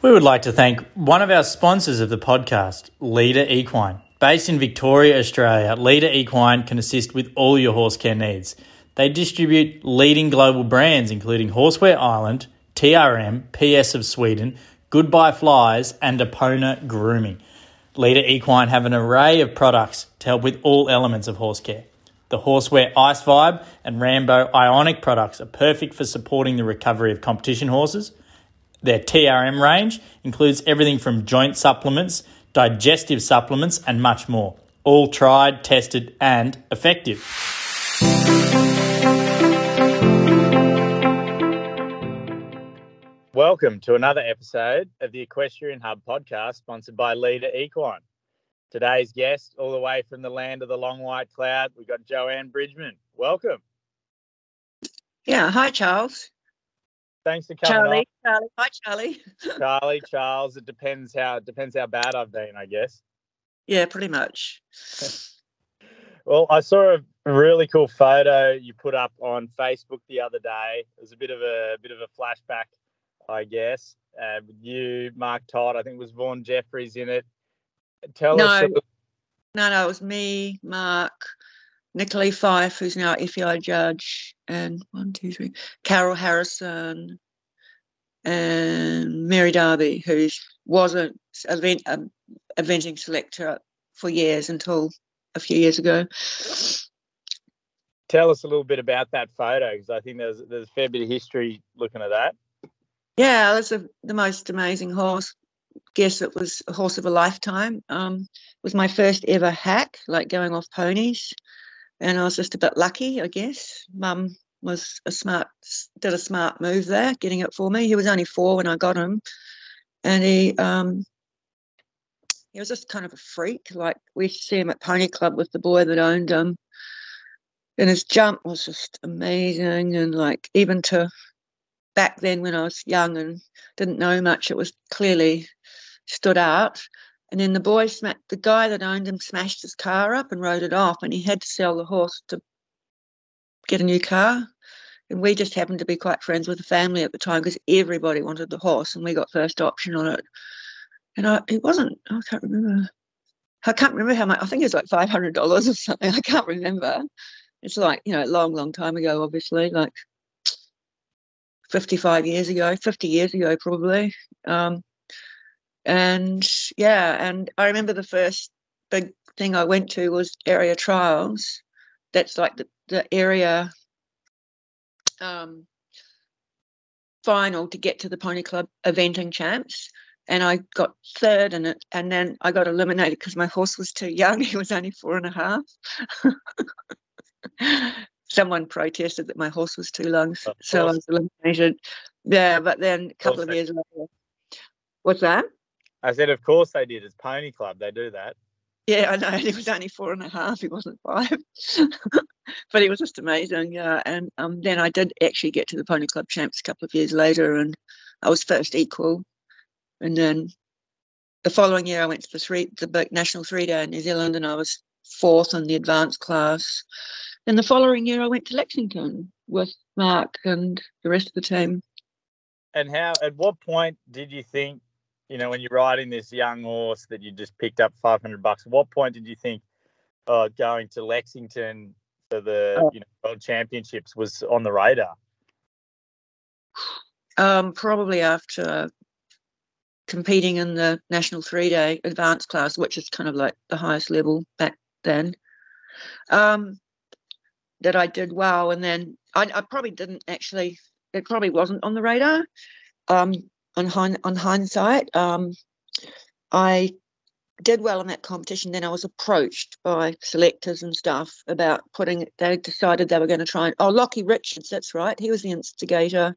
We would like to thank one of our sponsors of the podcast, Leader Equine. Based in Victoria, Australia, Leader Equine can assist with all your horse care needs. They distribute leading global brands including Horseware Ireland, TRM, PS of Sweden, Goodbye Flies, and Epona Grooming. Leader Equine have an array of products to help with all elements of horse care. The Horseware Ice Vibe and Rambo Ionic products are perfect for supporting the recovery of competition horses. Their TRM range includes everything from joint supplements, digestive supplements, and much more. All tried, tested, and effective. Welcome to another episode of the Equestrian Hub podcast, sponsored by Leader Equine. Today's guest, all the way from the land of the long white cloud, we've got Joanne Bridgman. Welcome. Yeah, hi, Charles. Thanks for coming. Charlie, on. Charlie, hi, Charlie. Charlie, Charles. It depends how it depends how bad I've been, I guess. Yeah, pretty much. well, I saw a really cool photo you put up on Facebook the other day. It was a bit of a, a bit of a flashback, I guess. Uh, you, Mark Todd, I think it was Vaughn Jefferis in it. Tell no, us. No, no, it was me, Mark, Nicola Fife, who's now FEI judge, and one, two, three, Carol Harrison, and Mary Darby, who was an event, um, eventing selector for years until a few years ago. Tell us a little bit about that photo because I think there's there's a fair bit of history looking at that. Yeah, that's a, the most amazing horse. Guess it was a horse of a lifetime. Um, it was my first ever hack, like going off ponies and I was just a bit lucky, I guess. Mum was a smart, did a smart move there, getting it for me. He was only four when I got him, and he um, he was just kind of a freak. Like we see him at Pony Club with the boy that owned him, and his jump was just amazing. And like even to back then when I was young and didn't know much, it was clearly stood out. And then the boy smacked the guy that owned him smashed his car up and rode it off, and he had to sell the horse to get a new car. And we just happened to be quite friends with the family at the time because everybody wanted the horse, and we got first option on it. And I, it wasn't. I can't remember. I can't remember how much. I think it was like five hundred dollars or something. I can't remember. It's like you know, a long, long time ago, obviously, like fifty-five years ago, fifty years ago, probably. Um, and yeah, and I remember the first big thing I went to was area trials. That's like the, the area um, final to get to the Pony Club eventing champs. And I got third in it, and then I got eliminated because my horse was too young. He was only four and a half. Someone protested that my horse was too long, so I was eliminated. Yeah, but then a couple of years later, what's that? I said, of course they did. It's Pony Club. They do that. Yeah, I know. He was only four and a half. He wasn't five, but he was just amazing. Yeah, and um, then I did actually get to the Pony Club champs a couple of years later, and I was first equal. And then the following year, I went to the three, the big national three day in New Zealand, and I was fourth in the advanced class. Then the following year, I went to Lexington with Mark and the rest of the team. And how? At what point did you think you know, when you're riding this young horse that you just picked up 500 bucks, at what point did you think uh, going to Lexington for the oh. you know, World Championships was on the radar? Um, probably after competing in the national three day advanced class, which is kind of like the highest level back then. Um, that I did well, and then I, I, probably didn't actually. It probably wasn't on the radar. Um, on, on hindsight. Um, I did well in that competition. Then I was approached by selectors and stuff about putting. They decided they were going to try and. Oh, Lockie Richards, that's right. He was the instigator.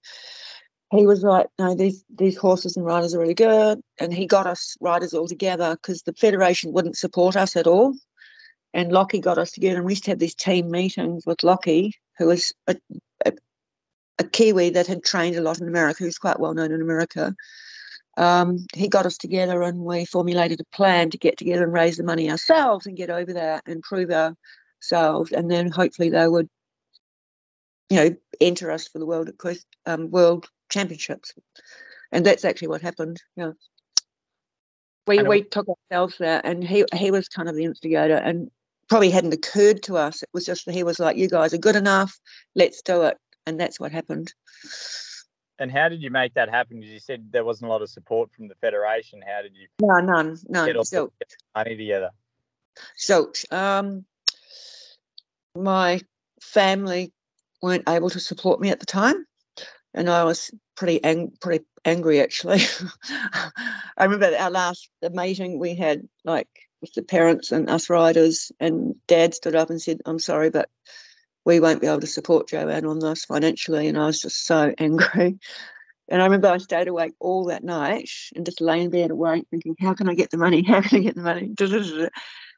He was like, no, these these horses and riders are really good, and he got us riders all together because the federation wouldn't support us at all. And Lockie got us together, and we used to have these team meetings with Lockie, who was a, a, a Kiwi that had trained a lot in America, who's quite well known in America. Um, he got us together and we formulated a plan to get together and raise the money ourselves and get over there and prove ourselves. And then hopefully they would, you know, enter us for the world um, world championships. and that's actually what happened. Yeah, we we took ourselves there, and he he was kind of the instigator, and probably hadn't occurred to us. It was just that he was like, "You guys are good enough. Let's do it," and that's what happened. And how did you make that happen? Because you said there wasn't a lot of support from the federation. How did you No, none, get none. all So the money together? So, um, my family weren't able to support me at the time, and I was pretty ang- pretty angry actually. I remember our last the meeting we had like with the parents and us riders, and Dad stood up and said, "I'm sorry, but we won't be able to support Joanne on this financially," and I was just so angry. And I remember I stayed awake all that night and just laying there and awake, thinking, "How can I get the money? How can I get the money?"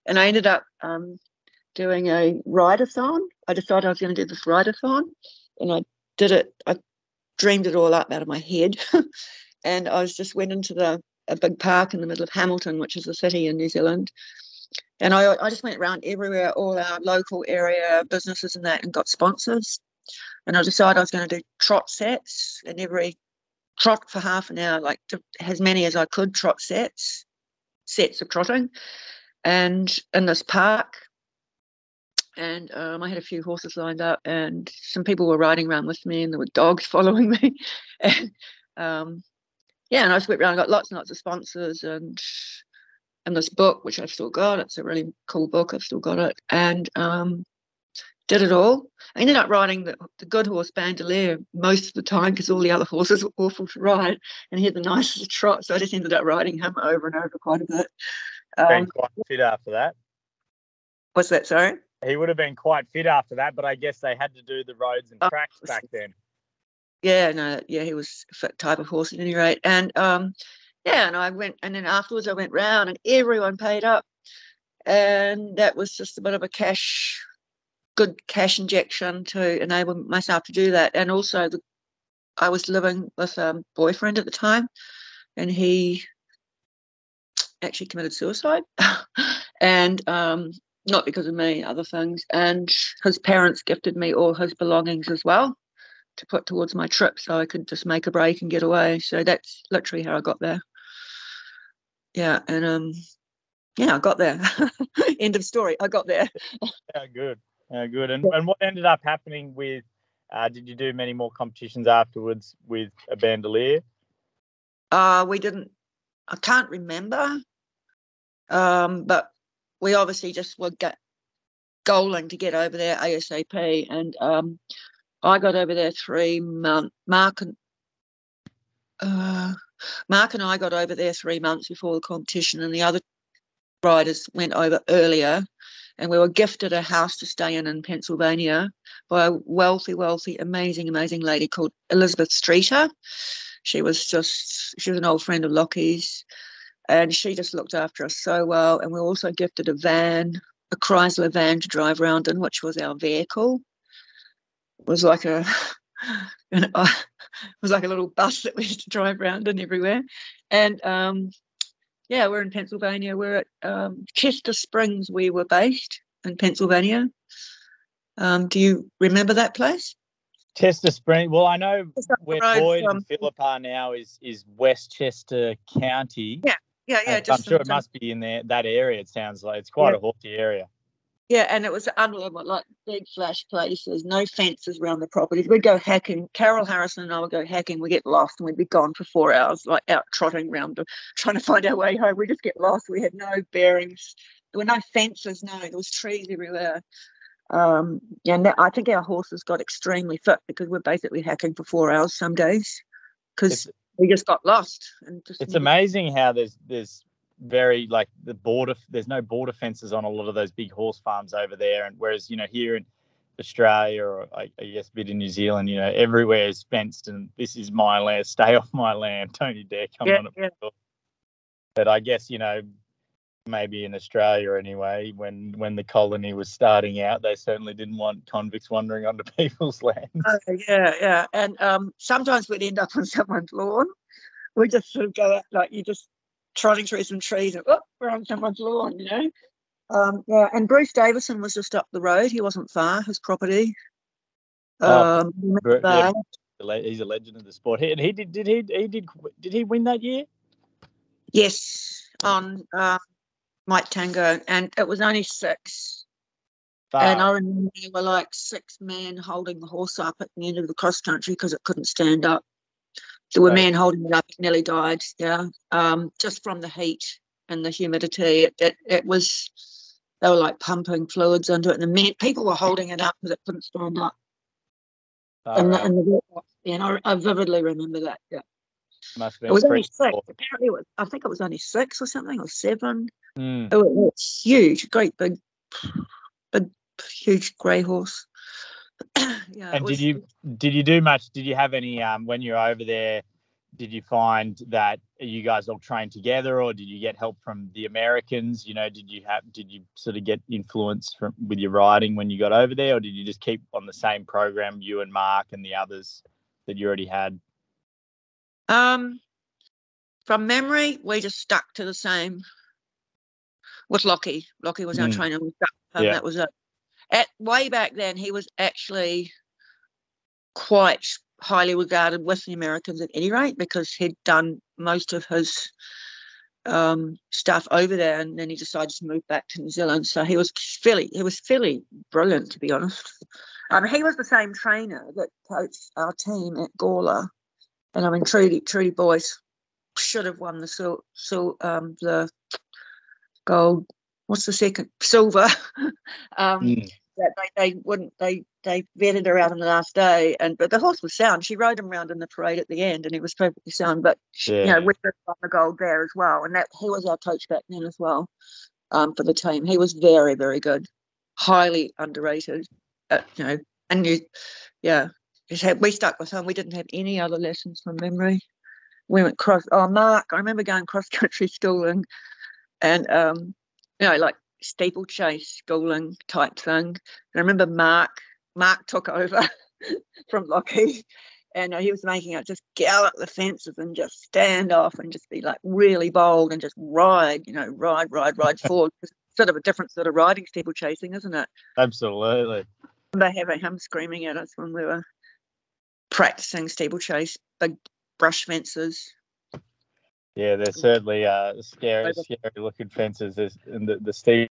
and I ended up um, doing a rideathon. I decided I was going to do this rideathon, and I did it. I dreamed it all up out of my head, and I was just went into the a big park in the middle of Hamilton, which is a city in New Zealand. And I, I just went around everywhere, all our local area businesses and that, and got sponsors. And I decided I was going to do trot sets, and every trot for half an hour, like to, as many as I could, trot sets, sets of trotting and in this park. And um, I had a few horses lined up, and some people were riding around with me, and there were dogs following me. and um, yeah, and I just went around, got lots and lots of sponsors, and and this book, which I've still got. It's a really cool book. I've still got it, and um, did it all. I ended up riding the, the good horse Bandolier most of the time because all the other horses were awful to ride, and he had the nicest trot, so I just ended up riding him over and over quite a bit. Been Um, quite fit after that. what's that? Sorry. He would have been quite fit after that, but I guess they had to do the roads and Oh, tracks back then. Yeah, no, yeah, he was a type of horse at any rate. And um, yeah, and I went, and then afterwards I went round, and everyone paid up, and that was just a bit of a cash, good cash injection to enable myself to do that. And also, the, I was living with a boyfriend at the time, and he actually committed suicide, and um, not because of me, other things. And his parents gifted me all his belongings as well to put towards my trip so I could just make a break and get away. So that's literally how I got there. Yeah, and um yeah, I got there. End of story. I got there. Yeah, good. Yeah, good. And, and what ended up happening with? Uh, did you do many more competitions afterwards with a bandolier? Uh we didn't I can't remember. Um, but we obviously just were get goaling to get over there ASAP and um I got over there three months Mark and uh Mark and I got over there three months before the competition, and the other riders went over earlier. And we were gifted a house to stay in in Pennsylvania by a wealthy, wealthy, amazing, amazing lady called Elizabeth Streeter. She was just, she was an old friend of Lockie's, and she just looked after us so well. And we were also gifted a van, a Chrysler van to drive around in, which was our vehicle. It was like a, an, was like a little bus that we used to drive around and everywhere. And um, yeah, we're in Pennsylvania. We're at um, Chester Springs. We were based in Pennsylvania. Um, do you remember that place? Chester Spring. Well, I know where Boyd from- and Phillip are now is is Westchester County. Yeah, Yeah, yeah. I'm sure it must be in there that area. It sounds like it's quite Yeah. a horsey area. Yeah, and it was unbelievable, like big flash places, no fences around the properties. We'd go hacking. Carol Harrison and I would go hacking. We'd get lost and we'd be gone for four hours, like out trotting around, trying to find our way home. We just get lost. We had no bearings. There were no fences. No, there was trees everywhere. Um, and that, I think our horses got extremely fit because we're basically hacking for four hours some days because we just got lost and just it's amazing how there's there's very like the border. There's no border fences on a lot of those big horse farms over there, and whereas you know here in Australia or I, guess a bit in New Zealand, you know everywhere is fenced, and this is my land. Stay off my land. Don't you dare come Yeah, on it. yeah. But I guess you know maybe in Australia anyway, when when the colony was starting out, they certainly didn't want convicts wandering onto people's lands. Oh, yeah, yeah. And um, sometimes we'd end up on someone's lawn. We just sort of go out like you just trotting through some trees and oh, we're on someone's lawn, you know. Um, yeah, and Bruce Davidson was just up the road. He wasn't far. His property. Oh, Um, yeah, a le- he's a legend of the sport. He, and he did did he he did did he win that year? Yes, on uh, Might Tango, and it was only six. Far. And I remember there were like six men holding the horse up at the end of the cross country because it couldn't stand up. There were Right. men holding it up, it nearly died. Yeah, um, just from the heat and the humidity. It, it, it was, they were like pumping fluids into it, and the men, people were holding it up because it couldn't stand up. And, the, out. and the, and I, I vividly remember that. Yeah. Must have It was only six. cool. Apparently, it was, I think it was only six or something, or seven. Mm. It was, it's huge, great big, big, huge grey horse. yeah. And was- did you did you do much? Did you have any um when you were over there? Did you find that you guys all trained together, or did you get help from the Americans? You know, did you have did you sort of get influence from with your riding when you got over there, or did you just keep on the same program, you and Mark and the others that you already had? Um, from memory, we just stuck to the same. With Lockie, Lockie was our Mm. trainer. We stuck him, Yeah. That was it. At way back then, he was actually quite highly regarded with the Americans at any rate because he'd done most of his um, stuff over there, and then he decided to move back to New Zealand. So he was fairly, he was fairly brilliant, to be honest. Um, he was the same trainer that coached our team at Gawler, and I mean Trudy, Trudy Boyce should have won the sil- sil- um, the gold. What's the second silver? um, Mm. That they, they wouldn't they they vetted her out on the last day and but the horse was sound. She rode him around in the parade at the end and he was perfectly sound but she, you Yeah. know we won the gold there as well and that he was our coach back then as well um, for the team. He was very very good. Highly underrated uh, you know and you yeah we stuck with him. We didn't have any other lessons from memory. We went cross oh mark i remember going cross country schooling and um you know like steeplechase schooling type thing. And I remember Mark, Mark took over from Lockie and uh, he was making it just gallop the fences and just stand off and just be like really bold and just ride, you know, ride, ride, ride forward. It's sort of a different sort of riding steeplechasing, isn't it? Absolutely. Remember having him screaming at us when we were practicing steeplechase, big brush fences. Yeah, they're certainly uh, scary, scary looking fences. There's, and the, the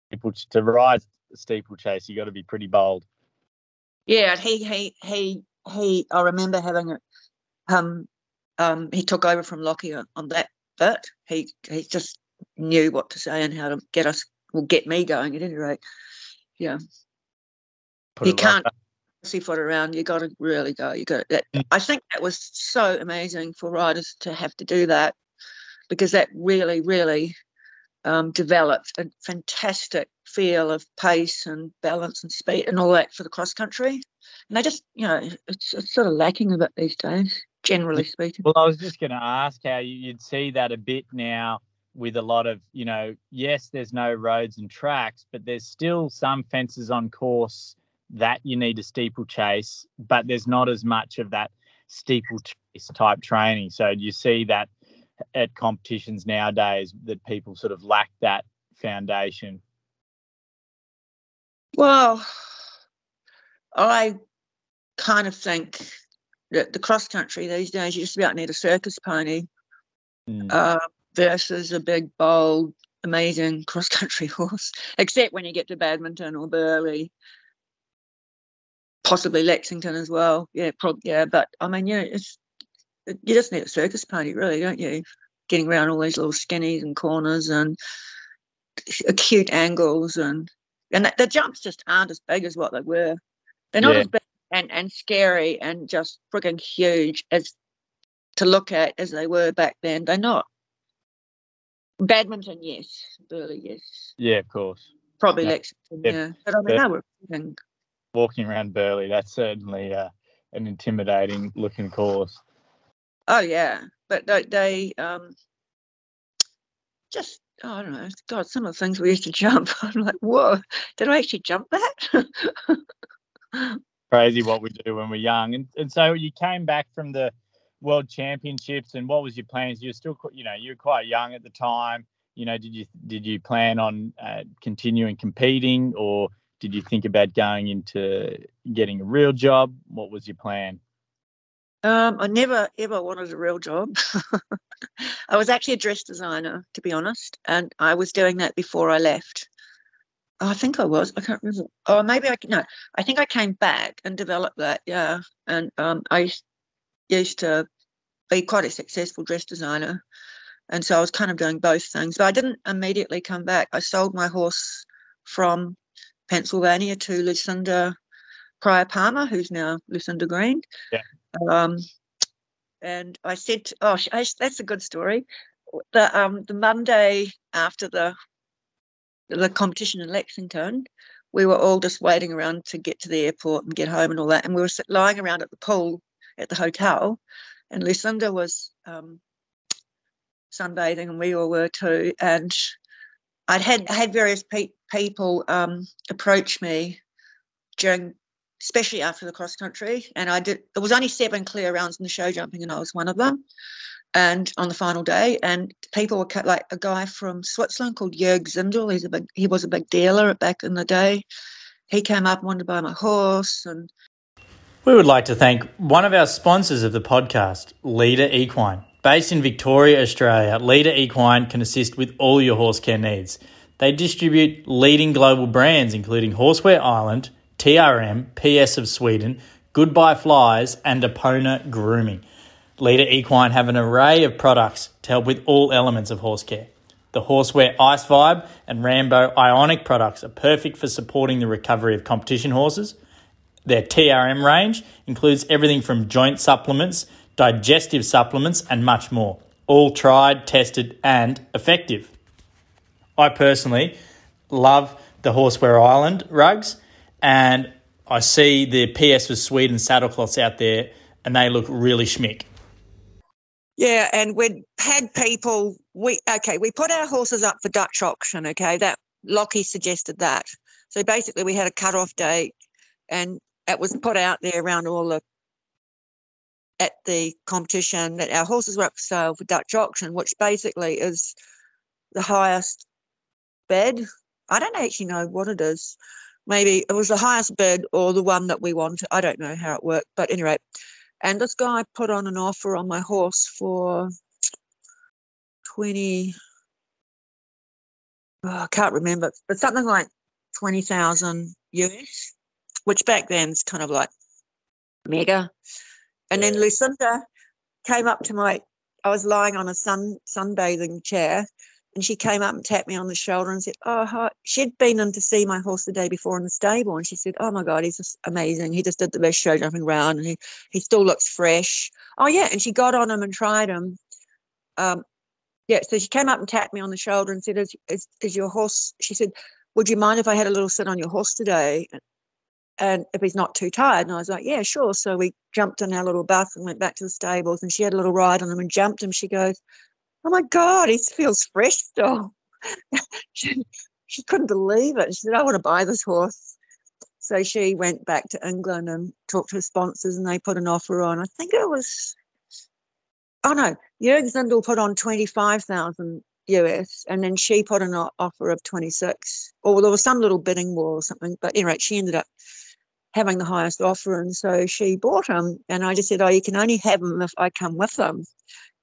steeple to ride steeplechase, you got to be pretty bold. Yeah, he he he he. I remember having it. Um, um, he took over from Lockie on, on that bit. He he just knew what to say and how to get us, well, get me going at any rate. Yeah, Put You can't- see foot around. You got to really go. You got that. Mm. I think that was so amazing for riders to have to do that because that really, really um, developed a fantastic feel of pace and balance and speed and all that for the cross country. And they just, you know, it's, it's sort of lacking a bit these days, generally speaking. Well, I was just going to ask how you- you'd see that a bit now with a lot of, you know, yes, there's no roads and tracks, but there's still some fences on course that you need to steeplechase, but there's not as much of that steeplechase type training. So do you see that at competitions nowadays that people sort of lack that foundation? Well, I kind of think that the cross country these days, you just about need a circus pony Mm. uh, versus a big, bold, amazing cross country horse, except when you get to Badminton or Burghley, possibly Lexington as well. Yeah, probably. Yeah, but I mean, yeah, it's you just need a circus pony, really, don't you? Getting around all these little skinnies and corners and acute angles and and the, the jumps just aren't as big as what they were. They're not Yeah. as big and, and scary and just frigging huge as to look at as they were back then. They're not. Badminton, yes. Burghley, yes. Yeah, of course. Probably. Lexington, Yeah. yeah. But I mean, they were frigging Walking around Burghley, that's certainly uh, an intimidating looking course. Oh yeah, but they, they um just oh, I don't know. God, some of the things we used to jump, I'm like, whoa, did I actually jump that? crazy what we do when we're young. And and so you came back from the World Championships, and what was your plans? You're still, you know, you were quite young at the time. You know, did you did you plan on uh, continuing competing, or did you think about going into getting a real job? What was your plan? Um, I never ever wanted a real job. I was actually a dress designer, to be honest, and I was doing that before I left. I think I was. I can't remember. Oh, maybe I no. I think I came back and developed that. Yeah, and um, I used to be quite a successful dress designer, and so I was kind of doing both things. But I didn't immediately come back. I sold my horse from Pennsylvania to Lucinda Prior Palmer, who's now Lucinda Green. Yeah. Um, and I said, "Oh, that's a good story." The um the Monday after the the competition in Lexington, we were all just waiting around to get to the airport and get home and all that. And we were lying around at the pool at the hotel, and Lucinda was um, sunbathing, and we all were too. And I'd had had various pe- people um, approach me during especially after the cross country. And I did, there was only seven clear rounds in the show jumping, and I was one of them. And on the final day, and people were cut like a guy from Switzerland called Jörg Zindel. He's a big, he was a big dealer back in the day. He came up and wanted to buy my horse. And we would like to thank one of our sponsors of the podcast, Leader Equine. Based in Victoria, Australia, Leader Equine can assist with all your horse care needs. They distribute leading global brands including Horseware Ireland, TRM, PS of Sweden, Goodbye Flies, and Epona Grooming. Leader Equine have an array of products to help with all elements of horse care. The Horseware Ice Vibe and Rambo Ionic products are perfect for supporting the recovery of competition horses. Their TRM range includes everything from joint supplements, digestive supplements, and much more. All tried, tested, and effective. I personally love the Horseware Ireland rugs and I see the PS with Sweden saddlecloths out there, and they look really schmick. Yeah, and we'd had people. We okay, we put our horses up for Dutch auction. Okay, that Lockie suggested that. So basically, we had a cut-off date, and it was put out there around all the at the competition that our horses were up for sale for Dutch auction, which basically is the highest bid. I don't actually know what it is maybe it was the highest bid or the one that we wanted. I don't know how it worked, but anyway. And this guy put on an offer on my horse for 20, oh, I can't remember, but something like 20,000 US, which back then is kind of like mega. And then Lucinda came up to my, I was lying on a sun sunbathing chair and she came up and tapped me on the shoulder and said, Oh, hi. she'd been in to see my horse the day before in the stable. And she said, Oh my God, he's just amazing. He just did the best show jumping round and he, he still looks fresh. Oh, yeah. And she got on him and tried him. Um, yeah. So she came up and tapped me on the shoulder and said, is, is, is your horse? She said, Would you mind if I had a little sit on your horse today? And if he's not too tired. And I was like, Yeah, sure. So we jumped in our little bus and went back to the stables and she had a little ride on him and jumped him. She goes, oh my God, he feels fresh still. she, she couldn't believe it. She said, I want to buy this horse. So she went back to England and talked to her sponsors and they put an offer on. I think it was, oh no, Jürgen Zindel put on 25,000 US and then she put an offer of 26. Or there was some little bidding war or something. But anyway, she ended up having the highest offer. And so she bought them. And I just said, Oh, you can only have them if I come with them.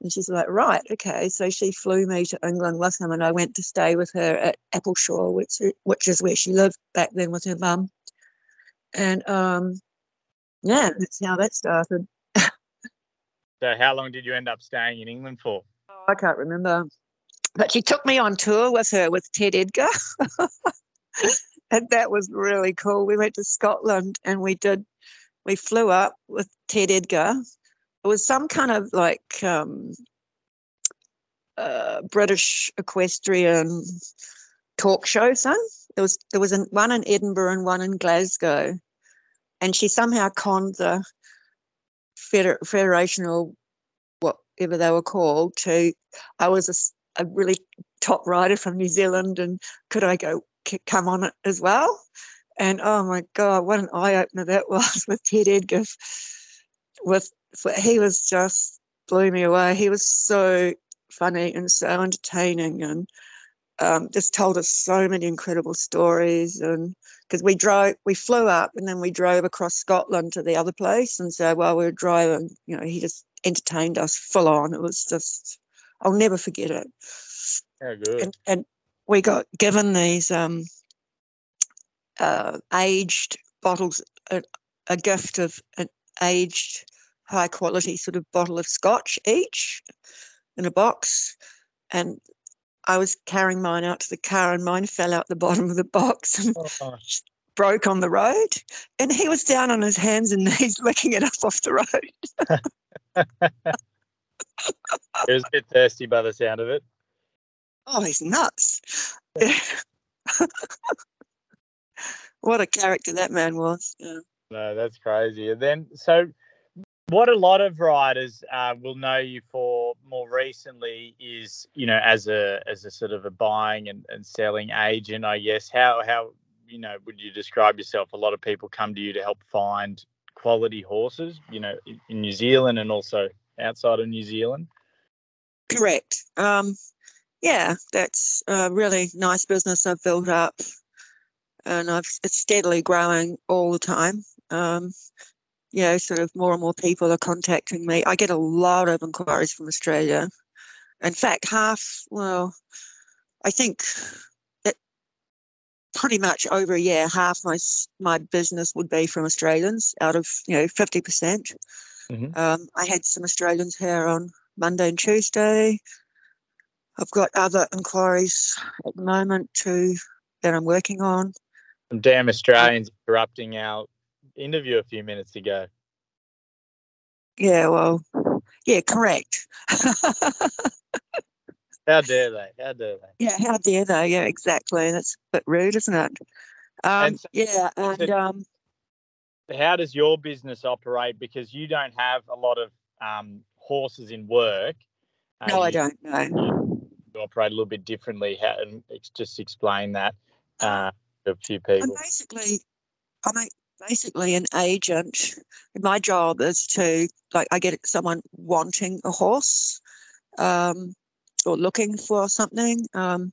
And she's like, right, okay. So she flew me to England with them. and I went to stay with her at Appleshaw, which which is where she lived back then with her mum. And um, yeah, that's how that started. so, how long did you end up staying in England for? Oh, I can't remember, but she took me on tour with her with Ted Edgar. and that was really cool. We went to Scotland and we did, we flew up with Ted Edgar it was some kind of like um, uh, British equestrian talk show thing. There was there was an, one in Edinburgh and one in Glasgow, and she somehow conned the feder- federational whatever they were called to. I was a, a really top rider from New Zealand, and could I go come on it as well? And oh my god, what an eye opener that was with Ted Edgar, with he was just blew me away. He was so funny and so entertaining, and um, just told us so many incredible stories and because we drove we flew up and then we drove across scotland to the other place and so while we were driving you know he just entertained us full on it was just i'll never forget it Yeah, good. and, and we got given these um, uh, aged bottles, a, a gift of an aged, high quality sort of bottle of scotch each in a box. And I was carrying mine out to the car, and mine fell out the bottom of the box and Oh, broke on the road. And he was down on his hands and knees licking it up off the road. it was a bit thirsty by the sound of it. Oh, he's nuts. what a character that man was. Yeah. No, that's crazy. And then, so what a lot of riders uh, will know you for more recently is, you know, as a as a sort of a buying and, and selling agent, I guess. How how you know would you describe yourself? A lot of people come to you to help find quality horses, you know, in, in New Zealand and also outside of New Zealand. Correct. Um, yeah, that's a really nice business I've built up, and I've it's steadily growing all the time. Um, you know, sort of more and more people are contacting me. I get a lot of inquiries from Australia. In fact, half, well, I think that pretty much over a year, half my my business would be from Australians out of you know fifty percent. Mhm. Um, I had some Australians here on Monday and Tuesday. I've got other inquiries at the moment too that I'm working on. Some damn Australians interrupting our interview a few minutes ago. Yeah, well, yeah, correct. How dare they? How dare they? yeah, how dare they? Yeah, exactly. That's a bit rude, isn't it? Um, And so- yeah, and um, how does your business operate? Because you don't have a lot of um, horses in work. Uh, no, I don't know. Operate a little bit differently. How, and just explain that uh, to a few I'm people. basically, I'm a, basically an agent. My job is to like I get someone wanting a horse, um, or looking for something. Um,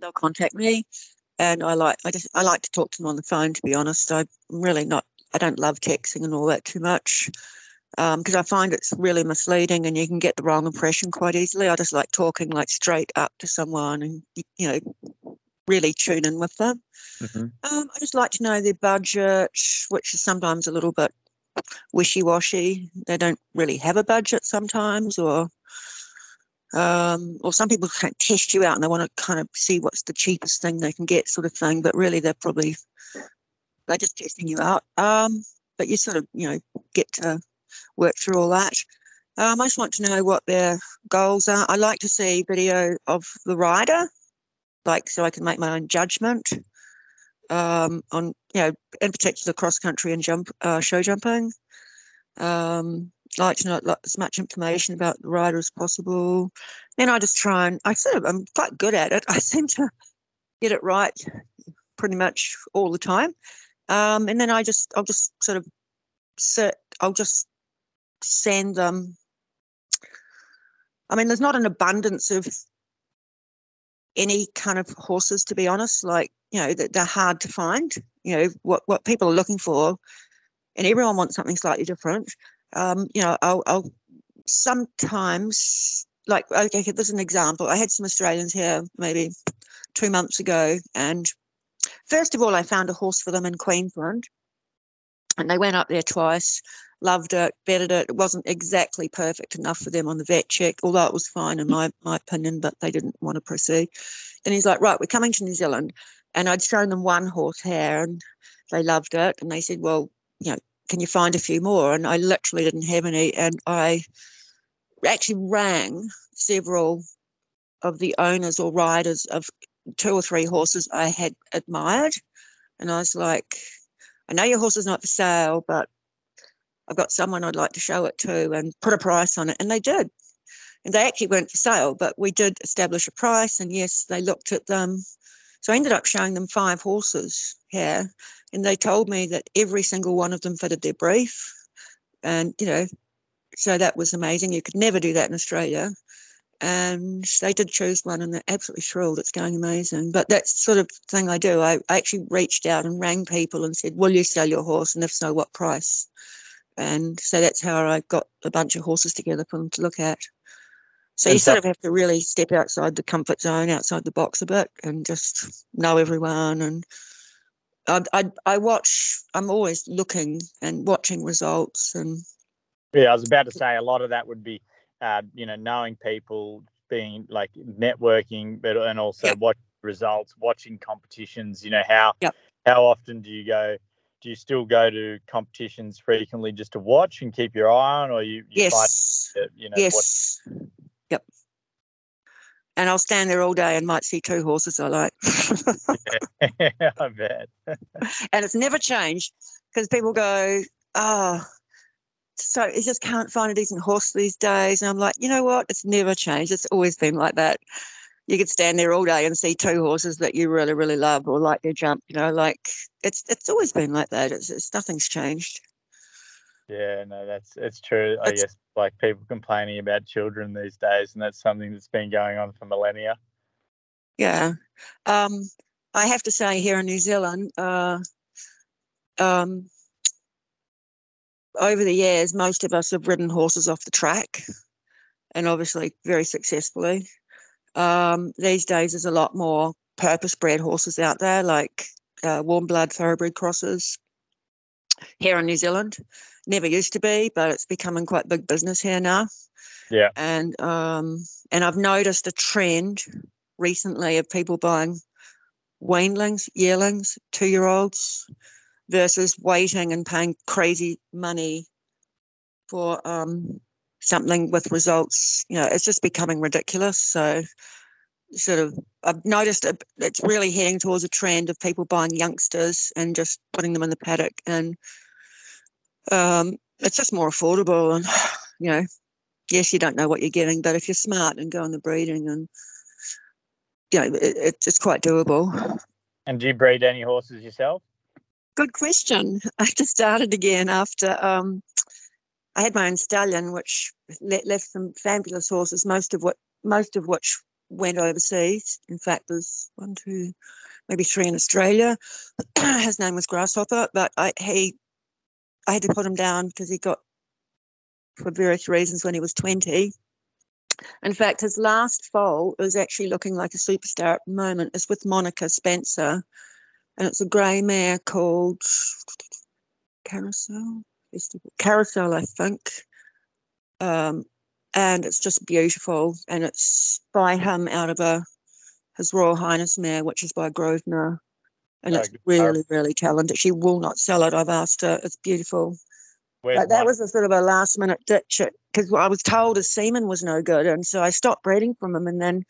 they'll contact me, and I like I just I like to talk to them on the phone. To be honest, I'm really not. I don't love texting and all that too much. Because I find it's really misleading and you can get the wrong impression quite easily. I just like talking like straight up to someone and you know really tune in with them. Mhm. Um, I just like to know their budget, which is sometimes a little bit wishy washy. They don't really have a budget sometimes, or um, or some people can test you out and they want to kind of see what's the cheapest thing they can get, sort of thing. But really, they're probably they're just testing you out. Um, but you sort of you know get to work through all that. Um, I just want to know what their goals are. I like to see video of the rider, like so I can make my own judgment um, on you know in particular cross country and jump uh, show jumping. Um, I like to know as much information about the rider as possible. Then I just try and I sort of I'm quite good at it. I seem to get it right pretty much all the time. Um, and then I just I'll just sort of sit. I'll just send them. I mean, there's not an abundance of any kind of horses, to be honest. Like you know, that they're hard to find. You know what what people are looking for, and everyone wants something slightly different. Um, you know, I'll, I'll sometimes like okay, there's an example. I had some Australians here maybe two months ago, and first of all, I found a horse for them in Queensland, and they went up there twice. Loved it, bettered it. It wasn't exactly perfect enough for them on the vet check, although it was fine in my, my opinion, but they didn't want to proceed. Then he's like, Right, we're coming to New Zealand. And I'd shown them one horse here and they loved it. And they said, Well, you know, can you find a few more? And I literally didn't have any. And I actually rang several of the owners or riders of two or three horses I had admired. And I was like, I know your horse is not for sale, but I've got someone I'd like to show it to and put a price on it. And they did. And they actually weren't for sale, but we did establish a price. And yes, they looked at them. So I ended up showing them five horses here. And they told me that every single one of them fitted their brief. And, you know, so that was amazing. You could never do that in Australia. and they did choose one and they're absolutely thrilled. It's going amazing. But that's sort of thing I do. I, I actually reached out and rang people and said, Will you sell your horse? And if so, what price? And so that's how I got a bunch of horses together for them to look at. So And you so- sort of have to really step outside the comfort zone, outside the box a bit, and just know everyone. And I, I, I watch. I'm always looking and watching results, and Yeah, I was about to say a lot of that would be, uh, you know, knowing people, being like networking, but and also Yep. watching results, watching competitions. You know how Yep. how often do you go? Do you still go to competitions frequently just to watch and keep your eye on, or you, you yes, you know yes, yep. And I'll stand there all day and might see two horses I like. I bet. and it's never changed because people go, oh, so you just can't find a decent horse these days. And I'm like, you know what? It's never changed. It's always been like that. You could stand there all day and see two horses that you really, really love or like their jump. You know, like it's it's always been like that. It's, it's nothing's changed. Yeah, no, that's it's true. I guess like people complaining about children these days, and that's something that's been going on for millennia. Yeah. Um, I have to say here in New Zealand, uh, um, over the years, most of us have ridden horses off the track and obviously very successfully. Um, these days, there's a lot more purpose bred horses out there, like uh, warm blood thoroughbred crosses here in New Zealand. Never used to be, but it's becoming quite big business here now. Yeah. And um, and I've noticed a trend recently of people buying weanlings, yearlings, two year olds versus waiting and paying crazy money for um, something with results. You know, it's just becoming ridiculous. So, sort of, I've noticed it's really heading towards a trend of people buying youngsters and just putting them in the paddock. And um, it's just more affordable. And, you know, yes, you don't know what you're getting, but if you're smart and go on the breeding and, you know, it, it's it's quite doable. And do you breed any horses yourself? Good question. I just started again after um, I had my own stallion, which left some fabulous horses, most of what most of which went overseas. In fact, there's one, two, maybe three in Australia. His name was Grasshopper, but I he I had to put him down because he got for various reasons when he was 20. In fact, his last foal is actually looking like a superstar at the moment. It's with Monica Spencer and it's a grey mare called Carousel. Festival- Carousel, I think. Um, and it's just beautiful, and it's by him out of a His Royal Highness mare, which is by Grosvenor, and it's really, really talented. She will not sell it. I've asked her. It's beautiful. That was a sort of a last minute ditch because I was told his semen was no good, and so I stopped breeding from him. And then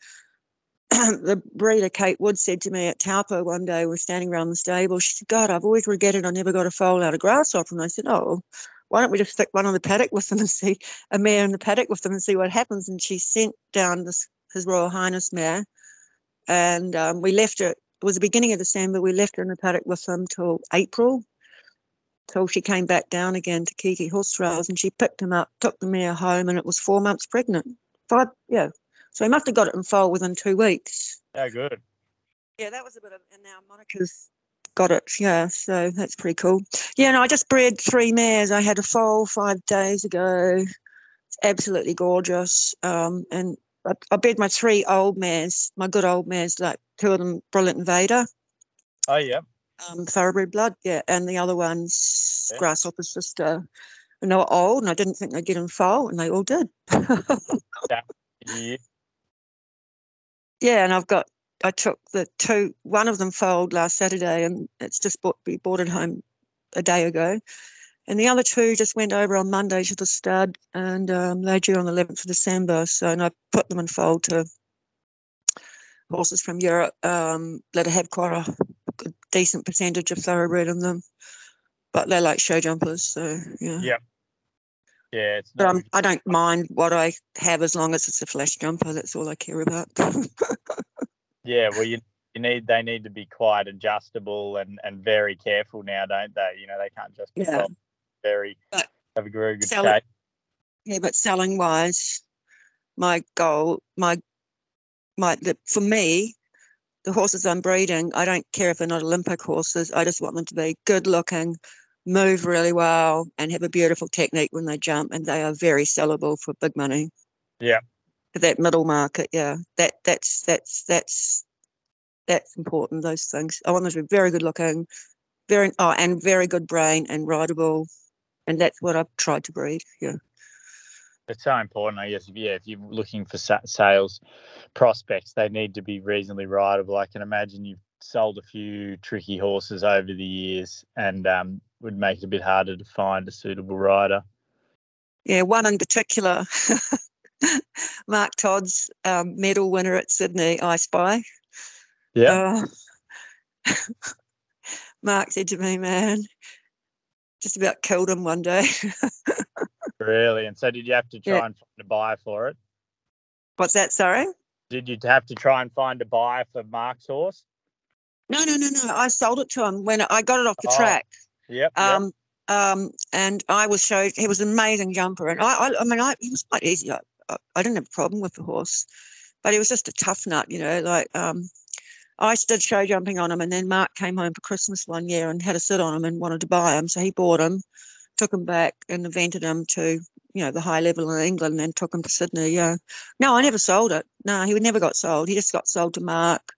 the breeder Kate Wood said to me at Taupo one day, we're standing around the stable. She said, "God, I've always regretted I never got a foal out of grasshopper." And I said, "Oh, why don't we just stick one on the paddock with them and see a mare in the paddock with them and see what happens?" And she sent down this His Royal Highness mare, and um, we left her. It was the beginning of December. We left her in the paddock with them till April till she came back down again to Kihikihi Horse Trials and she picked him up, took the mare home, and it was four months pregnant. Five, yeah. So he must have got it in foal within two weeks. Yeah, good. Yeah, that was a bit of, and now Monica's got it. Yeah, so that's pretty cool. Yeah, no, I just bred three mares. I had a foal five days ago. It's absolutely gorgeous. Um, and I, I bred my three old mares, my good old mares, like two of them, Brilliant Invader Oh, yeah. um, thoroughbred blood, yeah, and the other one's Yeah. grasshopper sister. And they were old, and I didn't think they'd get in foal, and they all did. yeah. Yeah, and I've got, I took the two, one of them foaled last Saturday, and it's just bought, we bought it home a day ago. And the other two just went over on Monday to the stud, and um, they're due on the 11th of December. So, and I put them in foal to horses from Europe um, that have quite a good, decent percentage of thoroughbred in them, but they're like show jumpers. So, yeah. Yeah. Yeah, it's But not um, I don't mind what I have as long as it's a flash jumper. That's all I care about. Yeah, well, you you need they need to be quite adjustable and and very careful now, don't they? You know, they can't just be Yeah. very But have a very good sell shape. yeah, but selling wise, my goal, my my the, for me, the horses I'm breeding, I don't care if they're not Olympic horses. I just want them to be good looking, move really well, and have a beautiful technique when they jump, and they are very sellable for big money. Yeah. For that middle market, yeah. That that's that's that's that's important. Those things. I want them to be very good looking, very oh, and very good brain and rideable, and that's what I've tried to breed. Yeah. It's so important, I guess. If, yeah, if you're looking for sa- sales prospects, they need to be reasonably rideable. I can imagine you've sold a few tricky horses over the years, and um, would make it a bit harder to find a suitable rider. Yeah, one in particular, Mark Todd's um, medal winner at Sydney, Eyespy. Yeah. Uh, Mark said to me, man, just about killed him one day. really? And so did you have to try Yeah. and find a buyer for it? What's that, sorry? Did you have to try and find a buyer for Mark's horse? No, no, no, no. I sold it to him when I got it off the Oh, track. Yep. yep. Um, um, and I was showed he was an amazing jumper, and I, I, I mean, I, he was quite easy. I, I, I didn't have a problem with the horse, but he was just a tough nut, you know. Like, um, I did show jumping on him, and then Mark came home for Christmas one year and had a sit on him and wanted to buy him, so he bought him, took him back, and evented him to, you know, the high level in England, and then took him to Sydney. Yeah, no, I never sold it. No, he never got sold. He just got sold to Mark.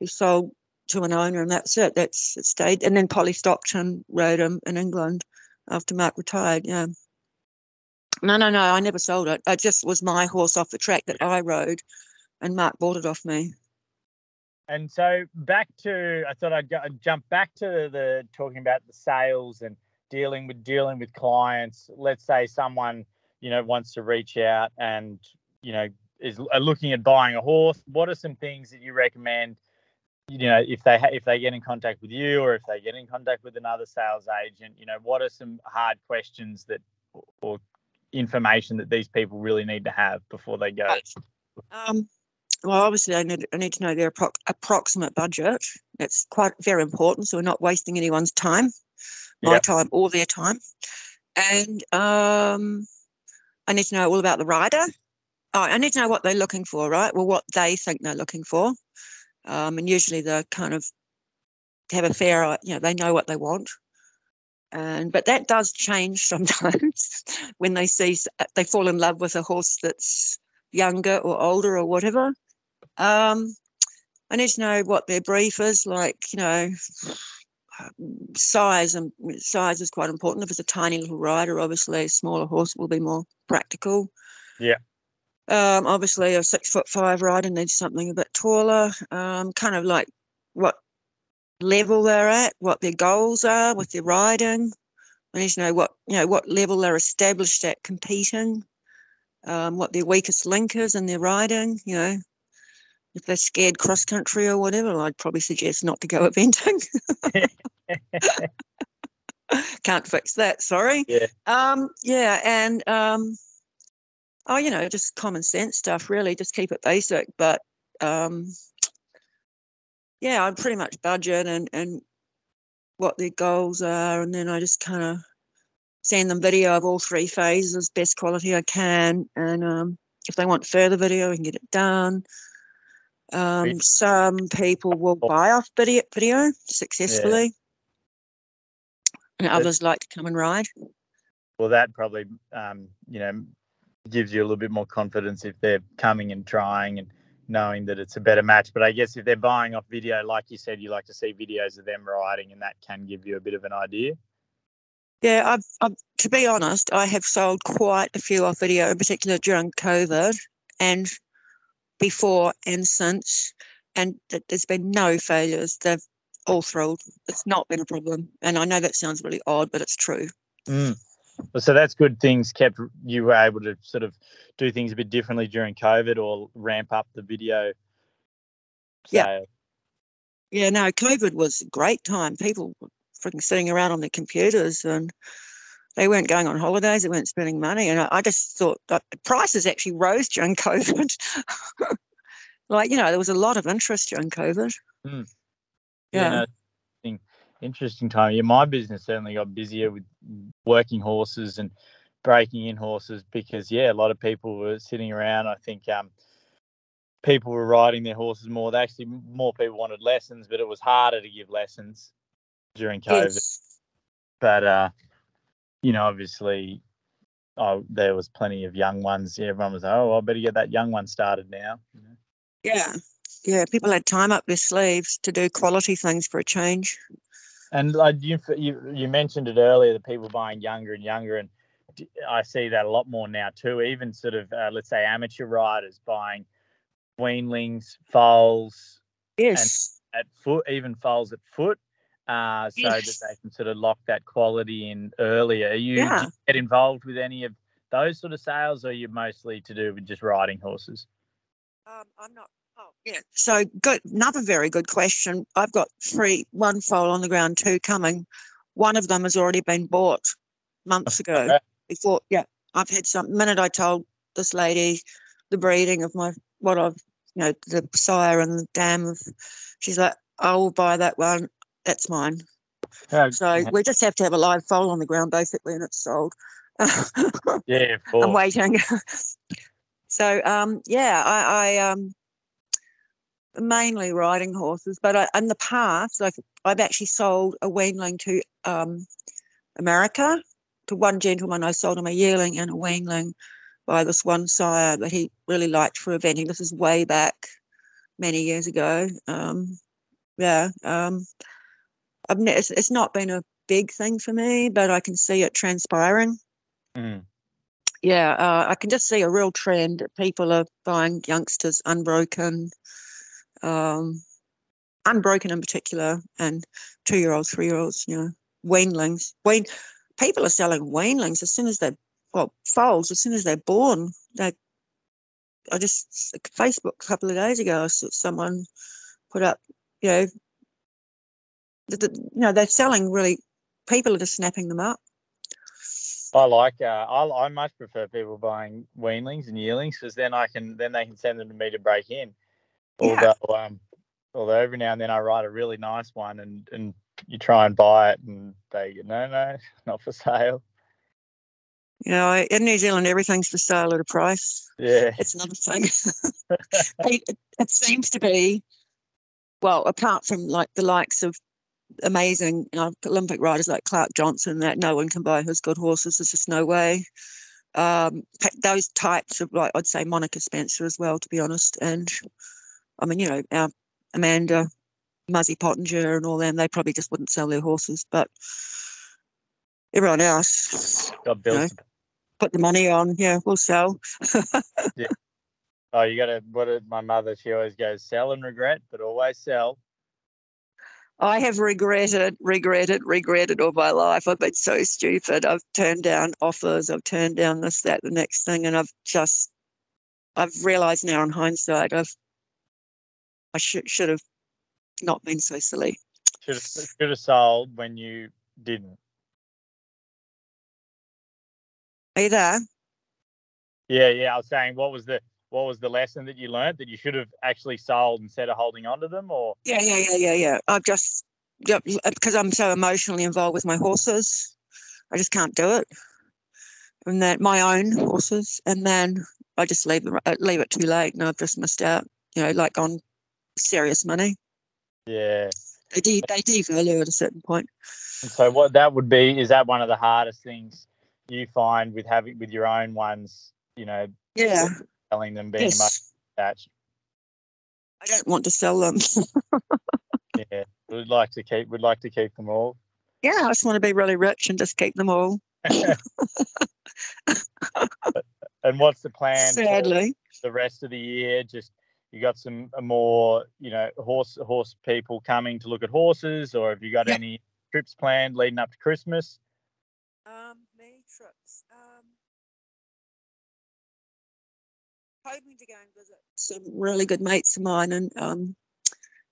He sold to an owner, and that's it. That's it stayed. And then Polly Stockton rode him in England after Mark retired. Yeah. No, no, no. I never sold it. It just was my horse off the track that I rode, and Mark bought it off me. And so back to, I thought I'd, go, I'd jump back to the talking about the sales and dealing with dealing with clients. Let's say someone you know wants to reach out and you know is looking at buying a horse. What are some things that you recommend? You know, if they ha- if they get in contact with you or if they get in contact with another sales agent, you know, what are some hard questions that or information that these people really need to have before they go? Um, well, obviously, I need, I need to know their appro- approximate budget. That's quite very important. So we're not wasting anyone's time, my Yep. time or their time. And um, I need to know all about the rider. Oh, I need to know what they're looking for, right? Well, what they think they're looking for. Um, and usually they're kind of have a fair, you know, they know what they want. And but that does change sometimes when they see they fall in love with a horse that's younger or older or whatever. Um, I need to know what their brief is, like you know, size and size is quite important. If it's a tiny little rider, obviously a smaller horse will be more practical. Yeah. Um, obviously a six foot five rider needs something a bit taller. Um, kind of like what level they're at, what their goals are with their riding. I need to know what you know what level they're established at competing um, what their weakest link is in their riding. You know, if they're scared cross country or whatever, I'd probably suggest not to go eventing. Can't fix that. Sorry. Yeah. Um. Yeah. And um. Oh, you know, just common sense stuff. Really, just keep it basic. But um. Yeah, I pretty much budget and and what their goals are, and then I just kind of send them video of all three phases, best quality I can, and um, if they want further video, we can get it done. Um, some people will buy off video, video successfully, and That's- others like to come and ride. well that probably um, you know gives you a little bit more confidence if they're coming and trying and knowing that it's a better match but i guess if they're buying off video like you said you like to see videos of them riding and that can give you a bit of an idea Yeah, I've, I've, to be honest, I have sold quite a few off video, in particular during COVID and before and since, and there's been no failures. They've all thrilled. It's not been a problem, and I know that sounds really odd, but it's true. Well, so that's good things kept you were able to sort of do things a bit differently during covid or ramp up the video Yeah. Yeah, no, COVID was a great time. People were freaking sitting around on their computers and they weren't going on holidays, they weren't spending money. And I, I just thought that prices actually rose during COVID. like, you know, there was a lot of interest during COVID. Hmm. Yeah. no, interesting, time. Yeah, my business certainly got busier with working horses and breaking in horses because yeah, a lot of people were sitting around. I think um, people were riding their horses more. They actually more people wanted lessons, but it was harder to give lessons during COVID. Yes. But uh, you know, obviously, oh, there was plenty of young ones. Everyone was, oh, I better get that young one started now. You know? Yeah. Yeah. People had time up their sleeves to do quality things for a change. And like you, you, you mentioned it earlier, the people buying younger and younger, and I see that a lot more now too. Even sort of, uh, let's say, amateur riders buying weanlings, foals, Yes. at foot, even foals at foot, uh, so Yes. that they can sort of lock that quality in earlier. Are you, do Yeah. you get involved with any of those sort of sales, or are you mostly to do with just riding horses? Um, I'm not. Oh, yeah. So good. Another very good question. I've got three, one foal on the ground, two coming. One of them has already been bought months ago. Before, yeah, I've had some. Minute I told this lady the breeding of my what I've, you know, the sire and the dam of. She's like, I will buy that one. That's mine. Oh, So yeah. we just have to have a live foal on the ground basically, and it's sold. yeah, of course. I'm waiting. so um, yeah, I, I um, mainly riding horses, but I, in the past, like I've actually sold a weanling to um, America to one gentleman. I sold him a yearling and a weanling by this one sire that he really liked for eventing. This is way back many years ago. Um, yeah, um, I've ne- it's, it's not been a big thing for me, but I can see it transpiring Mm. yeah, uh, I can just see a real trend. People are buying youngsters unbroken, um, unbroken in particular, and two-year-olds, three-year-olds. You know, weanlings. Wean people are selling weanlings as soon as they well foals as soon as they're born. They, I just Facebook a couple of days ago, I saw someone put up, you know, the, the, you know they're selling really. People are just snapping them up. I like. Uh, I I much prefer people buying weanlings and yearlings because then I can then they can send them to me to break in. Yeah. Although um, although every now and then I write a really nice one and and you try and buy it and they go no no not for sale. You know, in New Zealand, everything's for sale at a price. Yeah. It's another thing. it, it- seems to be, well, apart from like the likes of amazing you know, Olympic riders like Clarke Johnstone, that no one can buy his good horses. There's just no way. Um, those types of like I'd say Monica Spencer as well, to be honest. And I mean, you know, our Amanda, Muzzy Pottinger, and all them, they probably just wouldn't sell their horses, but everyone else Got built. No. put the money on. Yeah, we'll sell. yeah. Oh, you got to. What did my mother? She always goes, sell and regret, but always sell. I have regretted, regretted, regretted all my life. I've been so stupid. I've turned down offers. I've turned down this, that, the next thing, and I've just, I've realised now in hindsight, I've, I should should have not been so silly. Should have should have sold when you didn't. Are you there? Yeah, yeah. I was saying, what was the what was the lesson that you learned that you should have actually sold instead of holding on to them, or Yeah, yeah, yeah, yeah, yeah. I've just, because I'm so emotionally involved with my horses, I just can't do it. And then my own horses, and then I just leave them, uh, leave it too late, and I've just missed out. You know, like on serious money. yeah. They de- they devalue at a certain point. And so what that would be is that one of the hardest things you find with having with your own ones, you know, Yeah. selling them being much Yes. attached. I don't want to sell them. Yeah, we'd like to keep we'd like to keep them all. yeah, I just want to be really rich and just keep them all. And what's the plan Sadly. the rest of the year? Just you got some uh, more, you know, horse horse people coming to look at horses, or have you got any trips planned leading up to Christmas? Um, me trips. Um, hoping to go and visit some really good mates of mine in um,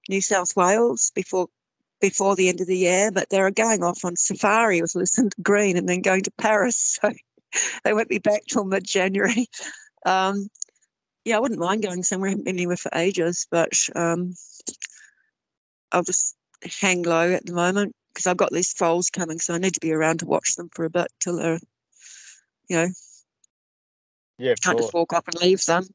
New South Wales before before the end of the year, but they're going off on safari with Lucinda Green and then going to Paris, so they won't be back till mid January. Um, yeah, I wouldn't mind going somewhere. I haven't been anywhere for ages, but um, I'll just hang low at the moment because I've got these foals coming, so I need to be around to watch them for a bit till they're you know, Yeah, can't course. just walk up and leave them.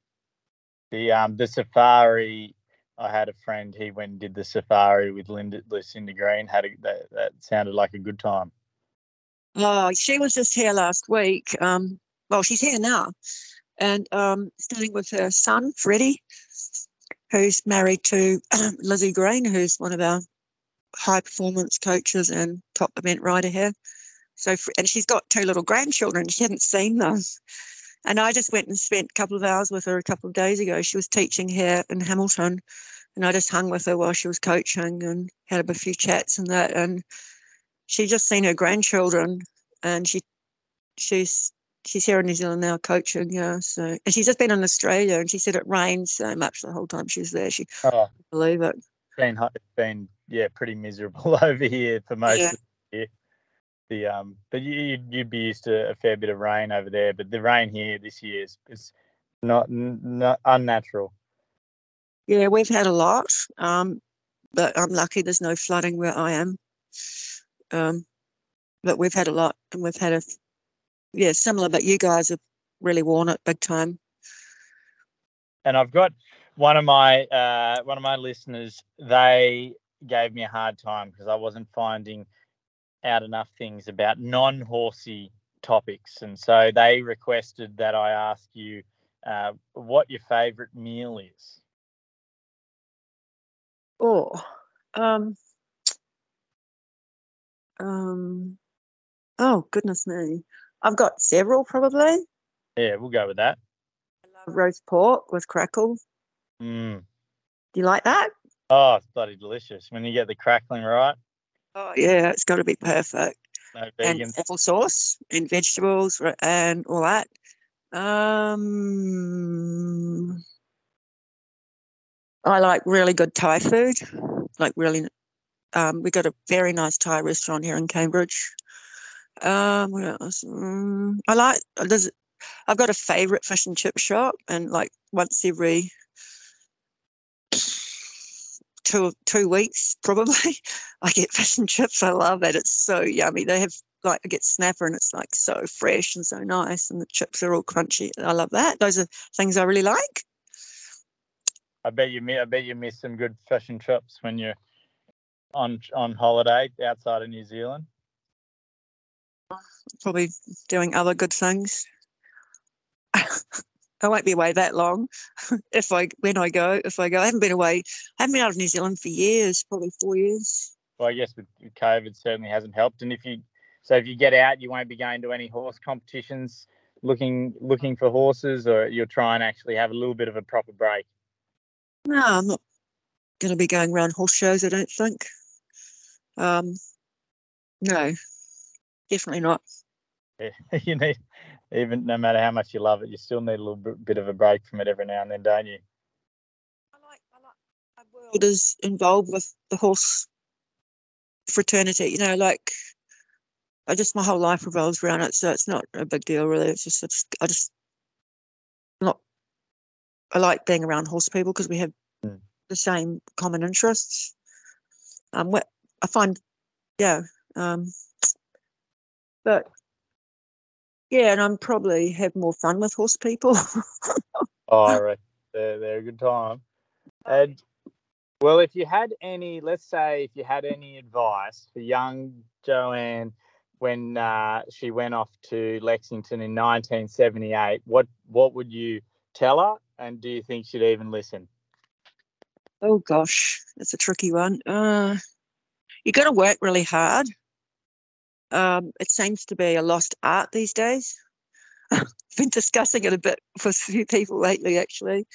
The um the safari. I had a friend. He went and did the safari with Linda Lucinda Green. Had a that, that sounded like a good time. Oh, she was just here last week. Um, well, she's here now, and um, staying with her son Freddie, who's married to Lizzie Green, who's one of our high performance coaches and top event rider here. So, and she's got two little grandchildren. She hadn't seen them. And I just went and spent a couple of hours with her a couple of days ago. She was teaching here in Hamilton, and I just hung with her while she was coaching and had a few chats and that. And she just seen her grandchildren, and she she's she's here in New Zealand now coaching. Yeah, so and she's just been in Australia, and she said it rained so much the whole time she was there. She Oh, believe it. been hot- it's been yeah pretty miserable over here for most Yeah. of the year. The um, but you you'd, you'd be used to a fair bit of rain over there, but the rain here this year is is not not unnatural. Yeah, we've had a lot, um, but I'm lucky there's no flooding where I am. Um, but we've had a lot, and we've had a yeah similar. But you guys have really worn it big time. And I've got one of my uh, one of my listeners. They gave me a hard time because I wasn't finding out enough things about non-horsey topics, and so they requested that I ask you uh, what your favourite meal is. Oh, um, um, oh goodness me, I've got several probably. Yeah, we'll go with that. I love roast pork with crackle. Mm. Do you like that? Oh, it's bloody delicious when you get the crackling right. Oh yeah, it's got to be perfect. No and apple sauce and vegetables and all that. Um, I like really good Thai food. Like really, um, we got a very nice Thai restaurant here in Cambridge. Um, what else? Mm, I like there's. I've got a favourite fish and chip shop, and like once every two two weeks probably I get fish and chips. I love it. It's so yummy. They have like I get snapper and it's like so fresh and so nice, and the chips are all crunchy. I love that. Those are things I really like. I bet you I bet you miss some good fish and chips when you're on on holiday outside of New Zealand. Probably doing other good things. I won't be away that long if I when I go. If I go, I haven't been away. I haven't been out of New Zealand for years, probably four years. Well, I guess with COVID certainly hasn't helped. And if you so if you get out, you won't be going to any horse competitions looking looking for horses, or you'll try and actually have a little bit of a proper break. No, I'm not going to be going around horse shows. I don't think. Um, no, definitely not. you need even no matter how much you love it, you still need a little bit, bit of a break from it every now and then, don't you? I like, I like my world is involved with the horse fraternity. You know, like I just my whole life revolves around it, so it's not a big deal really. It's just, it's, I just not. I like being around horse people because we have Mm. the same common interests. Um, what I find, yeah, um, but yeah, and I'm probably have more fun with horse people. Oh, I they're, they're a good time. And well, if you had any, let's say, if you had any advice for young Joanne when uh, she went off to Lexington in 1978, what what would you tell her? And do you think she'd even listen? Oh gosh, that's a tricky one. Uh, you got to work really hard. Um, it seems to be a lost art these days. I've Been discussing it a bit with a few people lately, actually.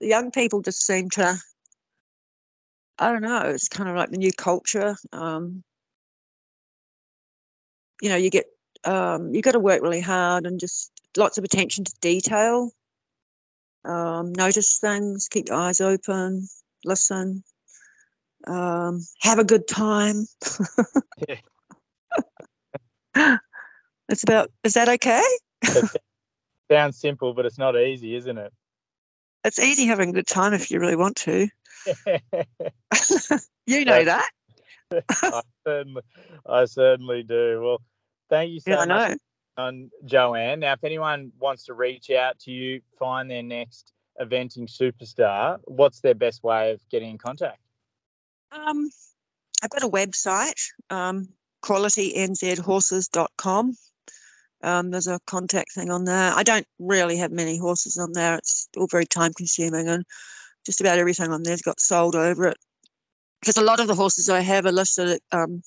The young people just seem to, I don't know, it's kind of like the new culture. Um, you know, you get, um, you got to work really hard and just lots of attention to detail. Um, notice things, keep your eyes open, listen, um, have a good time. it's about, is that okay? Sounds simple, but it's not easy, isn't it? It's easy having a good time if you really want to. you know that. I certainly, I certainly do. Well, thank you so Yeah, I much know. on Joanne. Now, if anyone wants to reach out to you, find their next eventing superstar, what's their best way of getting in contact? Um, I've got a website, um, qualitynzhorses.com. Um, there's a contact thing on there. I don't really have many horses on there. It's all very time consuming and just about everything on there's got sold over it. Because a lot of the horses I have are listed um,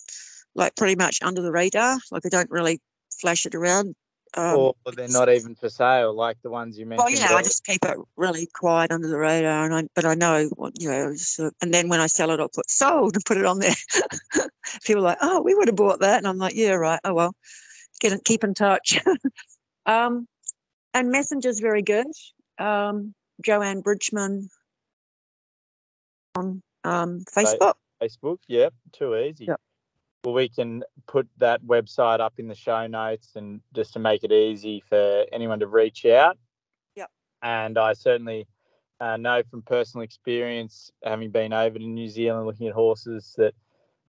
like pretty much under the radar. Like I don't really flash it around. Um, or they're not even for sale, like the ones you mentioned. well, yeah, I just keep it really quiet under the radar, and I, but I know what you know. So, and then when I sell it, I'll put sold and put it on there. People are like, oh, we would have bought that, and I'm like, yeah, right. Oh well, get in, keep in touch. um, and Messenger's very good. Um, Joanne Bridgman on um, Facebook. Facebook, yep, too easy. Yep. Well, we can put that website up in the show notes and just to make it easy for anyone to reach out. Yep. And I certainly uh, know from personal experience, having been over to New Zealand looking at horses, that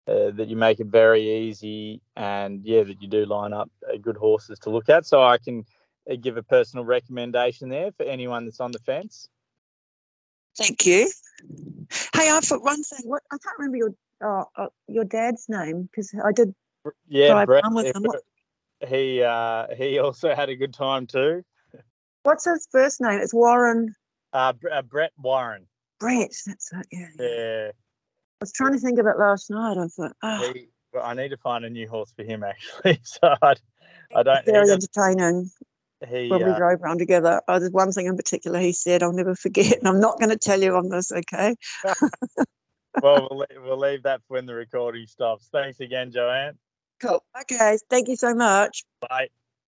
uh, that you make it very easy, and yeah, that you do line up uh, good horses to look at. So I can uh, give a personal recommendation there for anyone that's on the fence. Thank you. Hey, I've got one thing. What I can't remember your uh, uh, your dad's name because I did. Yeah, Brett. He uh, he also had a good time too. What's his first name? It's Warren Uh, uh, Brett Warren. Brett. That's it. Yeah. yeah. Yeah, I was trying to think of it last night. I thought, oh, he, well, I need to find a new horse for him actually. So I, I don't. He, very entertaining he, when we uh, drove around together. Oh, there's one thing in particular he said I'll never forget, and I'm not going to tell you on this. Okay. well, we'll leave, we'll leave that for when the recording stops. Thanks again, Joanne. Cool. Okay. Thank you so much. Bye.